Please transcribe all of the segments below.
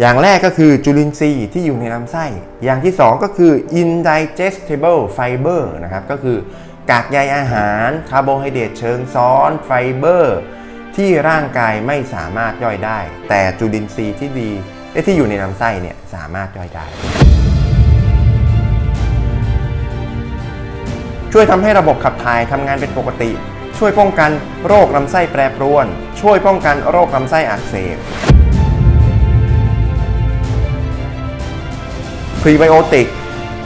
อย่างแรกก็คือจุลินทรีย์ที่อยู่ในลำไส้ อย่างที่ 2 ก็คือ indigestible fiber นะครับ ก็คือกากใยอาหารคาร์โบไฮเดรตเชิงซ้อนไฟเบอร์ที่ร่างกายไม่สามารถย่อยได้ แต่จุลินทรีย์ที่ดีที่อยู่ในลำไส้เนี่ยสามารถย่อยได้ ช่วยทำให้ระบบขับถ่ายทำงานเป็นปกติ ช่วยป้องกันโรคลำไส้แปรปรวน ช่วยป้องกันโรคลำไส้อักเสบ พรีไบโอติก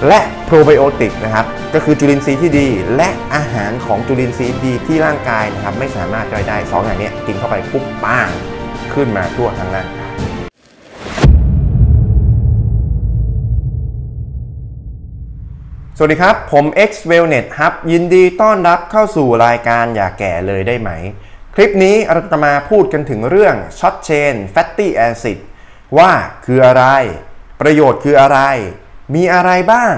และโปรไบโอติกนะครับก็คือจุลินทรีย์ที่ดี และอาหารของจุลินทรีย์ดีที่ร่างกายนะครับไม่สามารถย่อยได้สองอย่างนี้กินเข้าไปปุ๊บป้างขึ้นมาทั่วทั้งร่างกายสวัสดีครับ ผม X Wellness ครับยินดีต้อนรับเข้าสู่รายการอย่าแก่เลยได้ไหม คลิปนี้เราจะมาพูดกันถึงเรื่อง Short Chain Fatty Acid ว่าคืออะไร ประโยชน์คืออะไร มีอะไรบ้าง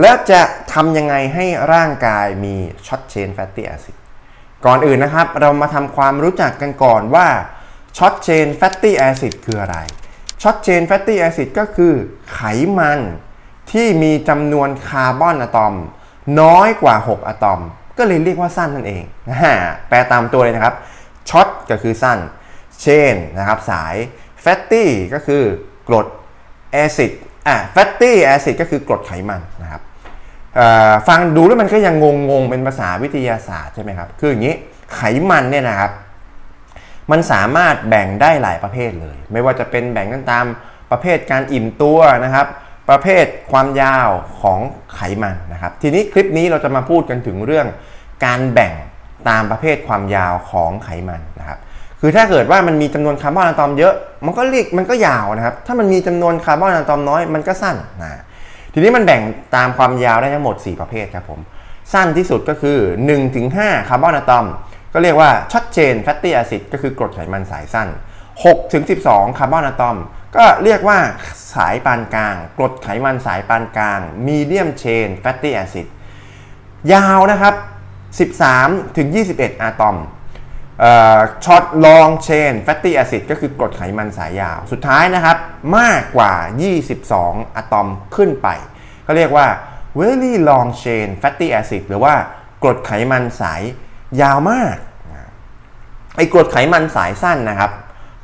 และจะทำยังไงให้ร่างกายมี Short Chain Fatty Acid ก่อนอื่นนะครับ เรามาทำความรู้จักกันก่อนว่า Short Chain Fatty Acid คืออะไร Short Chain Fatty Acid ก็คือไขมันที่มีจำนวนคาร์บอนอะตอม น้อยกว่า 6 อะตอม ก็เลยเรียกว่าสั้นนั่นเองแปลตามตัวเลยนะครับ short ก็คือสั้น chain นะครับสาย fatty ก็คือกรด acid อะ fatty acid ก็คือกรดไขมันนะครับฟังดูแล้วมันก็ยังงงๆ เป็นภาษาวิทยาศาสตร์ใช่ไหมครับ คืออย่างนี้ไขมันเนี่ยนะครับ มันสามารถแบ่งได้หลายประเภทเลย ไม่ว่าจะเป็นแบ่งกันตามประเภทการอิ่มตัวนะครับ ประเภทความยาวของไขมันนะครับ ทีนี้คลิปนี้เราจะมาพูดกันถึงเรื่องการแบ่งตามประเภทความยาวของไขมันนะครับ คือถ้าเกิดว่ามันมีจำนวนคาร์บอนอะตอมเยอะ มันก็เรียกมันก็ยาวนะครับ ถ้ามันมีจำนวนคาร์บอนอะตอมน้อยมันก็สั้นนะทีนี้มันแบ่งตามความยาวได้ทั้งหมด 4 ประเภทครับผม สั้นที่สุดก็คือ 1-5 คาร์บอนอะตอม ก็เรียกว่า short chain fatty acid ก็คือกรดไขมันสายสั้น 6-12 คาร์บอนอะตอม ก็เรียกว่าสายปานกลาง กรดไขมันสายปานกลาง medium chain fatty acid ยาวนะครับ 13ถึง21 อะตอม short long chain fatty acid ก็คือกรดไขมันสายยาว สุดท้ายนะครับ มากกว่า 22 อะตอมขึ้นไปเขาเรียกว่า very long chain fatty acid หรือว่ากรดไขมันสายยาวมากไอ้กรดไขมันสายสั้นนะครับ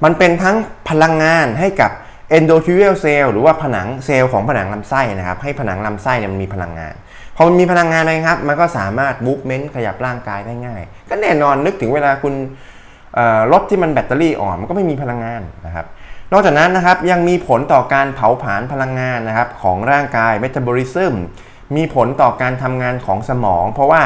มันเป็นทั้งพลังงานให้กับ endothelial cell หรือว่าผนังเซลล์ของผนังลำไส้นะครับ ให้ผนังลำไส้มันมีพลังงาน พอมันมีพลังงานนะครับ มันก็สามารถ movement ขยับร่างกายได้ง่าย ก็แน่นอนนึกถึงเวลาคุณรถที่มันแบตเตอรี่อ่อนมันก็ไม่มีพลังงานนะครับ นอกจากนั้นนะครับยังมีผลต่อการเผาผลาญพลังงานนะครับของร่างกาย metabolism มีผลต่อการทำงานของสมอง เพราะว่า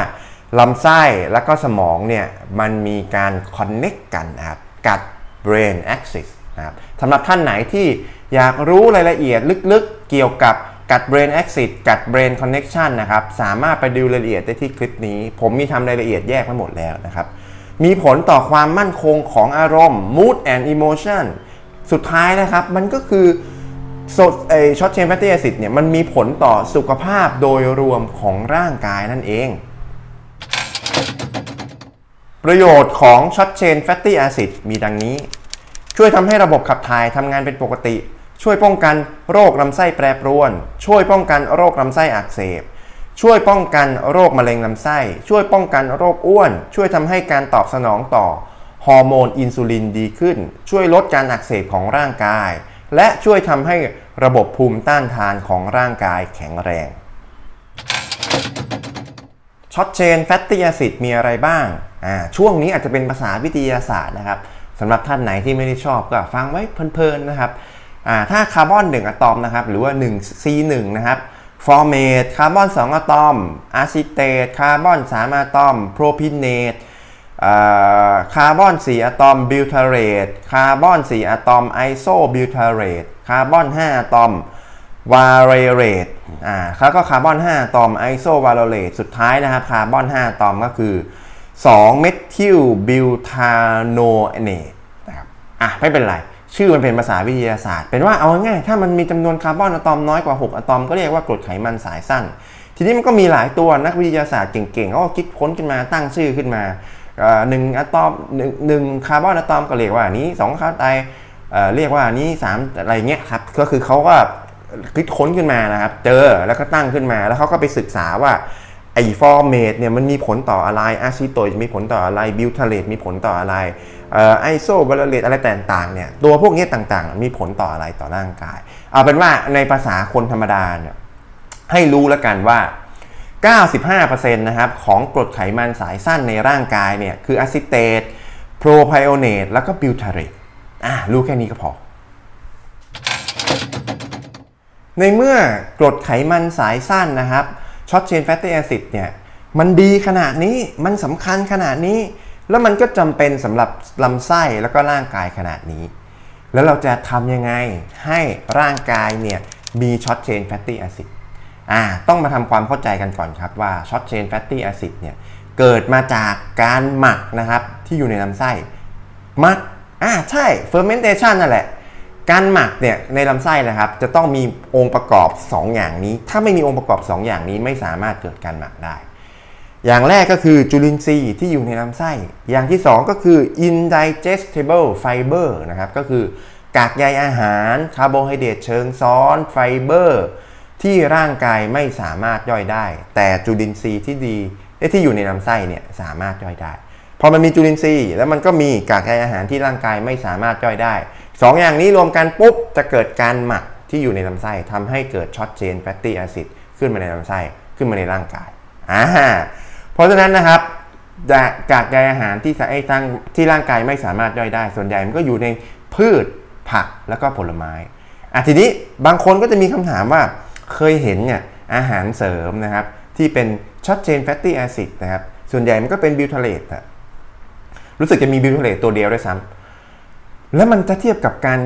ลำไส้และก็สมองเนี่ยมันมีการ connect กันนะครับกับ brain axis นะครับสำหรับท่านไหนที่อยากรู้รายละเอียดลึกๆเกี่ยวกับ กัด brain axis กัด brain connection นะครับ สามารถไปดูรายละเอียดได้ที่คลิปนี้ ผมมีทำรายละเอียดแยกมาหมดแล้วนะครับ มีผลต่อความมั่นคงของอารมณ์ mood and emotion สุดท้ายนะครับ มันก็คือSo เอ short chain fatty acid เนี่ยมันมีผลต่อสุขภาพโดยรวมของร่างกายนั่นเอง ประโยชน์ของ short chain fatty acid มีดังนี้ ช่วยทำให้ระบบขับถ่ายทำงานเป็นปกติ ช่วยป้องกันโรคลำไส้แปรปรวน ช่วยป้องกันโรคลำไส้อักเสบ ช่วยป้องกันโรคมะเร็งลำไส้ ช่วยป้องกันโรคอ้วน ช่วยทำให้การตอบสนองต่อฮอร์โมนอินซูลินดีขึ้น ช่วยลดการอักเสบของร่างกาย และช่วยทำให้ระบบภูมิต้านทานของร่างกายแข็งแรง short chain fatty acid มีอะไรบ้างอ่าช่วงนี้อาจจะเป็นภาษาวิทยาศาสตร์นะครับสำหรับท่านไหนที่ไม่ได้ชอบก็ฟังไว้เพลินๆนะครับ ถ้าคาร์บอน1อะตอมนะครับหรือว่า 1C1 นะครับ formate คาร์บอน2อะตอม acetate คาร์บอน3อะตอม propionateคาร์บอน4อะตอม butyrate คาร์บอน4อะตอม isobutyrate คาร์บอน5อะตอม valerate อ่าแล้วก็คาร์บอน5อะตอม isovalerate สุดท้ายนะครับคาร์บอน5อะตอมก็คือ2 methylbutanoate นะครับอะไม่เป็นไร ชื่อมันเป็นภาษาวิทยาศาสตร์ เป็นว่าเอาง่ายถ้ามันมีจำนวนคาร์บอนอะตอมน้อยกว่า 6อะตอมก็เรียกว่ากรดไขมันสายสั้น ทีนี้มันก็มีหลายตัวนักวิทยาศาสตร์เก่งๆเขาก็คิดค้นขึ้นมาตั้งชื่อขึ้นมาหนึ่งอะตอมหนึ่งคาร์บอนอะตอมก็เรียกว่านี้สองคาร์ไตเอ่อเรียกว่านี้สามอะไรเงี้ยครับก็คือเขาก็คิดค้นขึ้นมานะครับ เจอแล้วก็ตั้งขึ้นมาแล้วเขาก็ไปศึกษาว่า ไอ formate เนี่ยมันมีผลต่ออะไร acetate จะมีผลต่ออะไร butyrate มีผลต่ออะไร isobutyrate อะไรต่างๆเนี่ยตัวพวกนี้ต่างๆ มีผลต่ออะไรต่อร่างกาย เอาเป็นว่าในภาษาคนธรรมดาเนี่ยให้รู้แล้วกันว่า 95%นะครับของกรดไขมันสายสั้นในร่างกายเนี่ยคือ acetate propionate แล้วก็ butyrate อะรู้แค่นี้ก็พอในเมื่อกรดไขมันสายสั้นนะครับ short chain fatty acid เนี่ยมันดีขนาดนี้มันสำคัญขนาดนี้ แล้วมันก็จำเป็นสำหรับลำไส้แล้วก็ร่างกายขนาดนี้ แล้วเราจะทำยังไงให้ร่างกายเนี่ยมี short chain fatty acid อ่าต้องมาทำความเข้าใจกันก่อนครับว่า short chain fatty acid เนี่ยเกิดมาจากการหมักนะครับที่อยู่ในลำไส้หมักอ่าใช่ fermentation นั่นแหละ การหมักเนี่ยในลำไส้นะครับ จะต้องมีองค์ประกอบ 2 อย่างนี้ ถ้าไม่มีองค์ประกอบ 2 อย่างนี้ไม่สามารถเกิดการหมักได้ อย่างแรกก็คือจุลินทรีย์ที่อยู่ในลำไส้ อย่างที่ 2 ก็คือ indigestible fiber นะครับก็คือกากใยอาหารคาร์โบไฮเดรตเชิงซ้อนไฟเบอร์ที่ร่างกายไม่สามารถย่อยได้ แต่จุลินทรีย์ที่ดีที่อยู่ในลำไส้เนี่ยสามารถย่อยได้พอมันมีจุลินทรีย์แล้วมันก็มีกากใยอาหารที่ร่างกายไม่สามารถย่อยได้ สองอย่างนี้รวมกันปุ๊บจะเกิดการหมักที่อยู่ในลำไส้ทำให้เกิด short chain fatty acidขึ้นมาในลำไส้ขึ้นมาในร่างกายอ่าเพราะฉะนั้นนะครับกากใยอาหารที่ไอ้ทั้งที่ร่างกายไม่สามารถย่อยได้ ส่วนใหญ่มันก็อยู่ในพืชผักแล้วก็ผลไม้อะทีนี้บางคนก็จะมีคำถามว่าเคยเห็นเนี่ยอาหารเสริมนะครับ ที่เป็น short chain fatty acid นะครับ ส่วนใหญ่มันก็เป็น butyrate อะรู้สึกจะมี butyrate ตัวเดียวด้วยซ้ำ แล้วมันจะเทียบกับการ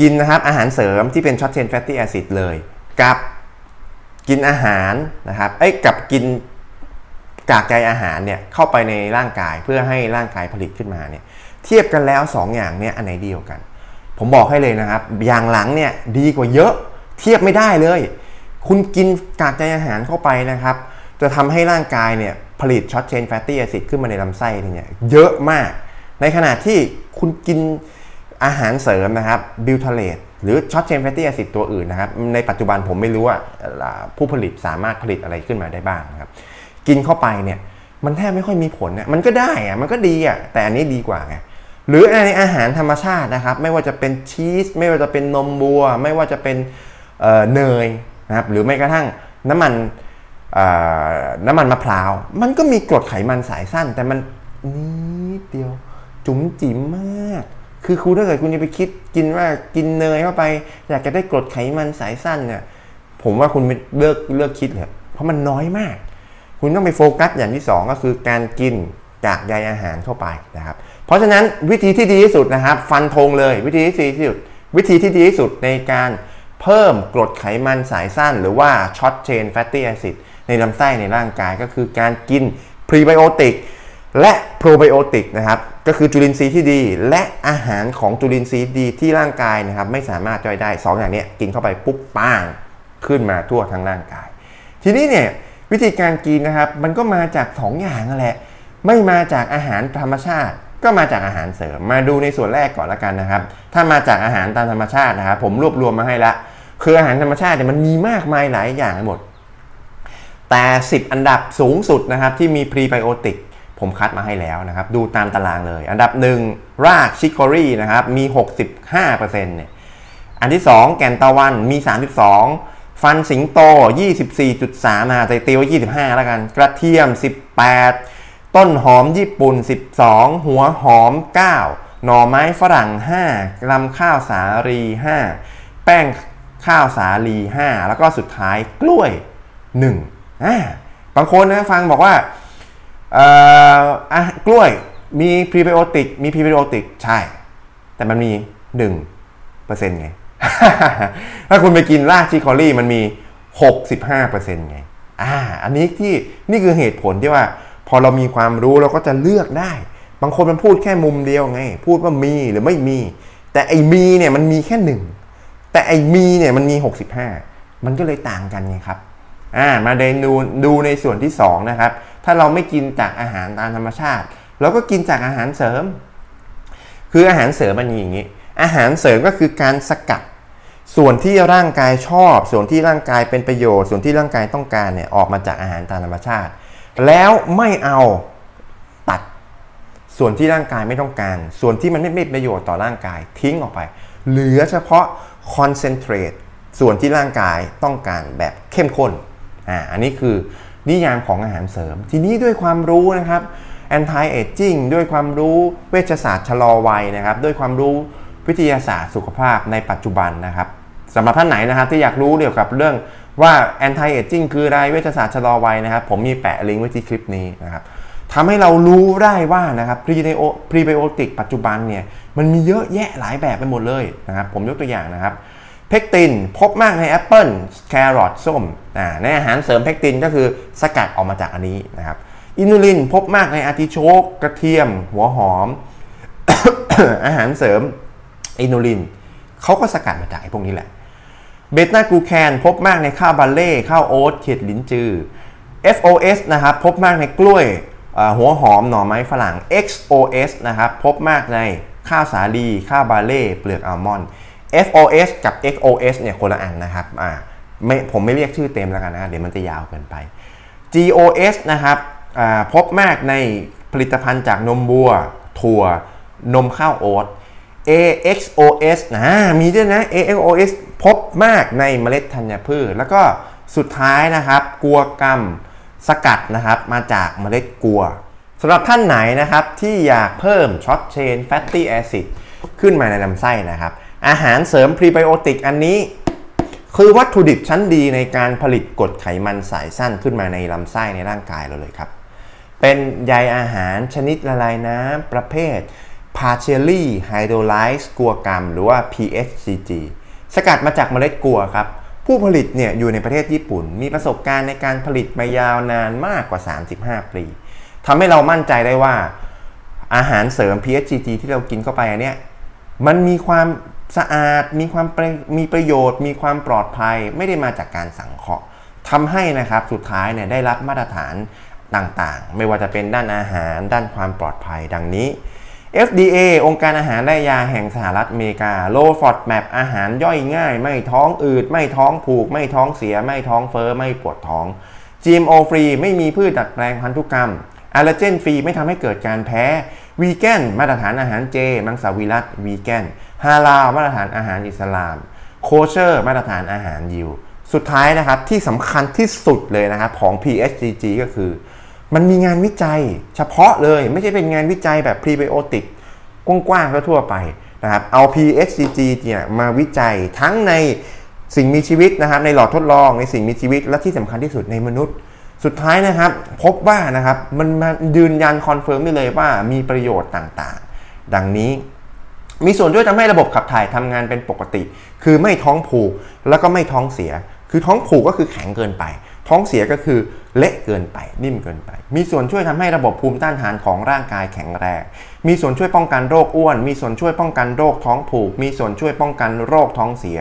กินนะครับอาหารเสริมที่เป็น short-chain fatty acid เลย กับกินอาหารนะครับเอ้กับกินกากใยอาหารเนี่ยเข้าไปในร่างกายเพื่อให้ร่างกายผลิตขึ้นมาเนี่ยเทียบกันแล้ว 2 อย่างเนี่ยอันไหนดีกว่ากัน ผมบอกให้เลยนะครับ อย่างหลังเนี่ยดีกว่าเยอะเทียบไม่ได้เลย คุณกินกากใยอาหารเข้าไปนะครับ จะทำให้ร่างกายเนี่ยผลิต short-chain fatty acid ขึ้นมาในลำไส้เนี่ยเยอะมาก ในขณะที่คุณกินอาหารเสริมนะครับ butyrate หรือ short-chain fatty acid ตัวอื่นนะครับในปัจจุบันผมไม่รู้ว่าผู้ผลิตสามารถผลิตอะไรขึ้นมาได้บ้างนะครับกินเข้าไปเนี่ยมันแทบไม่ค่อยมีผลเนี่ยมันก็ได้อะมันก็ดีอะแต่อันนี้ดีกว่าไงหรือในอาหารธรรมชาตินะครับ ไม่ว่าจะเป็นชีสไม่ว่าจะเป็นนมวัว ไม่ว่าจะเป็นเนยนะครับหรือแม้กระทั่งน้ำมันน้ำมันมะพร้าว มันก็มีกรดไขมันสายสั้น แต่มันนิดเดียว จุ๋มจิ๋มมาก คือคุณถ้าเกิดคุณจะไปคิดกินว่ากินเนยเข้าไป อยากจะได้กรดไขมันสายสั้นเนี่ยผมว่าคุณเลือกเลือกคิดเลยเพราะมันน้อยมาก คุณต้องไปโฟกัสอย่างที่ 2 ก็คือการกินจากใยอาหารเข้าไปนะครับ เพราะฉะนั้นวิธีที่ดีที่สุดนะครับ ฟันธงเลยวิธีที่ดีที่สุดวิธีที่ดีที่สุดในการเพิ่มกรดไขมันสายสั้น หรือว่า short-chain fatty acid ในลำไส้ในร่างกายก็คือการกินพรีไบโอติกและโปรไบโอติกนะครับ ก็คือจุลินทรีย์ที่ดี และอาหารของจุลินทรีย์ดีที่ร่างกายนะครับ ไม่สามารถย่อยได้ 2 อย่างนี้กินเข้าไปปุ๊บป้างขึ้นมาทั่วทั้งร่างกาย ทีนี้เนี่ยวิธีการกินนะครับ มันก็มาจาก 2 อย่างนั่นแหละ ไม่มาจากอาหารธรรมชาติ ก็มาจากอาหารเสริม มาดูในส่วนแรกก่อนละกันนะครับ ถ้ามาจากอาหารตามธรรมชาตินะครับ ผมรวบรวมมาให้ละ คืออาหารธรรมชาติเนี่ยมันมีมากมายหลายอย่างหมด แต่ 10 อันดับสูงสุดนะครับที่มีพรีไบโอติก ผมคัดมาให้แล้วนะครับ ดูตามตารางเลย อันดับ 1 รากชิคอรี่นะครับมี 65%เนี่ยอันที่ 2 แกนตะวันมี 32 ฟันสิงโต 24.3นะแต่ตีไว้25 แล้วกัน กระเทียม 18 ต้นหอมญี่ปุ่น 12 หัวหอม 9 หน่อไม้ฝรั่ง5 รำข้าวสาลี 5 แป้งข้าวสาลี 5 แล้วก็สุดท้ายกล้วย 1อ่าบางคนมาฟังบอกว่า อะกล้วยมีพรีไบโอติกมีพรีไบโอติกใช่ แต่มันมี1%เปอร์เซ็นต์ไง ถ้าคุณไปกินราก chicory มันมี 65%ไงอ่าอันนี้ที่นี่คือเหตุผลที่ว่า พอเรามีความรู้เราก็จะเลือกได้ บางคนมันพูดแค่มุมเดียวไง พูดว่ามีหรือไม่มี แต่ไอ้มีเนี่ยมันมีแค่หนึ่งแต่ไอ้มีเนี่ยมันมี 65 มันก็เลยต่างกันไงครับ อ่ามาเดนดูดูในส่วนที่ 2 นะครับ ถ้าเราไม่กินจากอาหารตามธรรมชาติ เราก็กินจากอาหารเสริม คืออาหารเสริมมันอย่างนี้ อาหารเสริมก็คือการสกัด ส่วนที่ร่างกายชอบ ส่วนที่ร่างกายเป็นประโยชน์ ส่วนที่ร่างกายต้องการเนี่ยออกมาจากอาหารตามธรรมชาติ แล้วไม่เอาตัด ส่วนที่ร่างกายไม่ต้องการ ส่วนที่มันไม่มีประโยชน์ต่อร่างกายทิ้งออกไป เหลือเฉพาะคอนเซนเทรตส่วนที่ร่างกายต้องการแบบเข้มข้น อ่าอันนี้คือนิยามของอาหารเสริม ทีนี้ด้วยความรู้นะครับ anti aging ด้วยความรู้เวชศาสตร์ชะลอวัยนะครับ ด้วยความรู้วิทยาศาสตร์สุขภาพในปัจจุบันนะครับสำหรับท่านไหนนะครับที่อยากรู้เกี่ยวกับเรื่องว่า anti aging คืออะไรเวชศาสตร์ชะลอวัยนะครับ ผมมีแปะลิงก์ไว้ที่คลิปนี้นะครับทำให้เรารู้ได้ว่านะครับพรีไบโอติกปัจจุบันเนี่ยมันมีเยอะแยะหลายแบบไปหมดเลยนะครับ ผมยกตัวอย่างนะครับ เพกตินพบมากในแอปเปิลแครอทส้มในอาหารเสริมเพกตินก็คือสกัดออกมาจากอันนี้นะครับ inulin พบมากในอาร์ติโชกกระเทียม หัวหอม อาหารเสริมอินูลินเขาก็สกัดมาจากไอ้พวกนี้แหละเบต้ากลูแคนพบมากในข้าวบาเล่ข้าวโอ๊ตเขียดลิ้นจือ FOS นะครับพบมากในกล้วยหัวหอมหน่อไม้ฝรั่ง XOS นะครับพบมากในข้าวสาลีข้าวบาเล่เปลือกอัลมอนด์ FOS กับ XOS เนี่ยคนละอันนะครับอ่าไม่ผมไม่เรียกชื่อเต็มแล้วกันนะเดี๋ยวมันจะยาวเกินไป GOS นะครับพบมากในผลิตภัณฑ์จากนมวัว ถั่วนมข้าวโอ๊ต AXOS นะมีด้วยนะ AXOS พบมากในเมล็ดธัญพืช แล้วก็สุดท้ายนะครับ guar gum สกัดนะครับมาจากเมล็ด guar สำหรับท่านไหนนะครับที่อยากเพิ่ม short-chain fatty acid ขึ้นมาในลำไส้นะครับ อาหารเสริมพรีไบโอติกอันนี้ คือวัตถุดิบชั้นดีในการผลิตกรดไขมันสายสั้นขึ้นมาในลำไส้ในร่างกายเราเลยครับ เป็นใยอาหารชนิดละลายน้ำประเภท partially hydrolyzed กัวกรรมหรือว่า PHCG สกัดมาจากเมล็ดกัวครับ ผู้ผลิตเนี่ยอยู่ในประเทศญี่ปุ่น มีประสบการณ์ในการผลิตมายาวนานมากกว่า 35 ปีทำให้เรามั่นใจได้ว่าอาหารเสริม PHCG ที่เรากินเข้าไปอันเนี้ยมันมีความ สะอาดมีความมีประโยชน์ มีความปลอดภัยไม่ได้มาจากการสังเคราะห์ทำให้นะครับสุดท้ายเนี่ยได้รับมาตรฐานต่างๆ ไม่ว่าจะเป็นด้านอาหาร ด้านความปลอดภัยดังนี้ FDA องค์การอาหารและยาแห่งสหรัฐอเมริกา Low FODMAP อาหารย่อยง่าย ไม่ท้องอืด ไม่ท้องผูก ไม่ท้องเสีย ไม่ท้องเฟอ้อไม่ปวดท้อง GMO ฟรีไม่มีพืชดัดแปลงพันธุกรรมอัลเลอร์เจนฟรีไม่ทำให้เกิดการแพ้วีแกนมาตรฐานอาหารเจ มังสวิรัตวีแกน ฮาลาลมาตรฐานอาหารอิสลาม Kosher มาตรฐานอาหารยิว สุดท้ายนะครับที่สำคัญที่สุดเลยนะครับของ PHGG ก็คือ มันมีงานวิจัยเฉพาะเลยไม่ใช่เป็นงานวิจัยแบบพรีไบโอติกกว้างๆทั่วไปนะครับเอา PHGG เนี่ยมาวิจัยทั้งในสิ่งมีชีวิตนะครับในหลอดทดลองในสิ่งมีชีวิต และที่สำคัญที่สุดในมนุษย์ สุดท้ายนะครับ พบว่านะครับมันมายืนยัน confirm ได้เลยว่ามีประโยชน์ต่างๆ ดังนี้ มีส่วนช่วยทำให้ระบบขับถ่ายทำงานเป็นปกติ คือไม่ท้องผูกแล้วก็ไม่ท้องเสีย คือท้องผูกก็คือแข็งเกินไป ท้องเสียก็คือเละเกินไป นิ่มเกินไป มีส่วนช่วยทำให้ระบบภูมิต้านทานของร่างกายแข็งแรง มีส่วนช่วยป้องกันโรคอ้วน มีส่วนช่วยป้องกันโรคท้องผูก มีส่วนช่วยป้องกันโรคท้องเสีย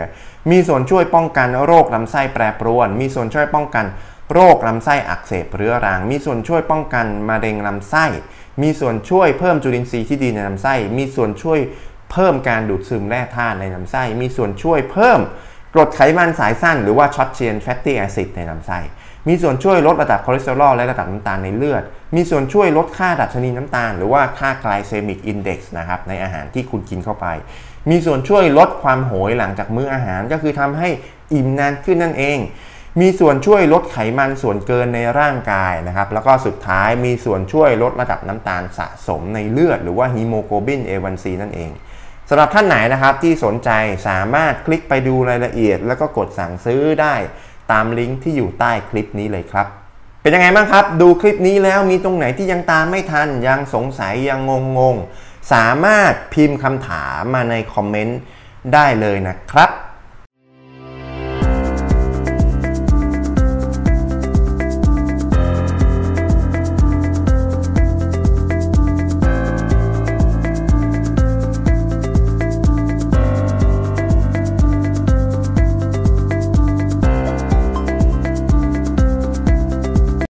มีส่วนช่วยป้องกันโรคลำไส้แปรปรวน มีส่วนช่วยป้องกันโรคลำไส้อักเสบเรื้อรัง มีส่วนช่วยป้องกันมะเร็งลำไส้ มีส่วนช่วยเพิ่มจุลินทรีย์ที่ดีในลำไส้ มีส่วนช่วย เพิ่มการดูดซึมแร่ธาตุในลำไส้ มีส่วนช่วยเพิ่มกรดไขมันสายสั้นหรือว่า short-chain fatty acid ในลำไส้ มีส่วนช่วยลดระดับคอเลสเตอรอลและระดับน้ำตาลในเลือด มีส่วนช่วยลดค่าดัชนีน้ำตาล หรือว่าค่า glycemic index นะครับในอาหารที่คุณกินเข้าไป มีส่วนช่วยลดความหิวโหยหลังจากมื้ออาหารก็คือทำให้อิ่มนานขึ้นนั่นเอง มีส่วนช่วยลดไขมันส่วนเกินในร่างกายนะครับ แล้วก็สุดท้ายมีส่วนช่วยลดระดับน้ำตาลสะสมในเลือด หรือว่าฮีโมโกลบิน A1C นั่นเอง สำหรับท่านไหนนะครับที่สนใจสามารถคลิกไปดูรายละเอียด แล้วก็กดสั่งซื้อได้ตามลิงก์ที่อยู่ใต้คลิปนี้เลยครับ เป็นยังไงบ้างครับ ดูคลิปนี้แล้วมีตรงไหนที่ยังตามไม่ทัน ยังสงสัยยังงงงสามารถพิมพ์คำถามมาในคอมเมนต์ได้เลยนะครับ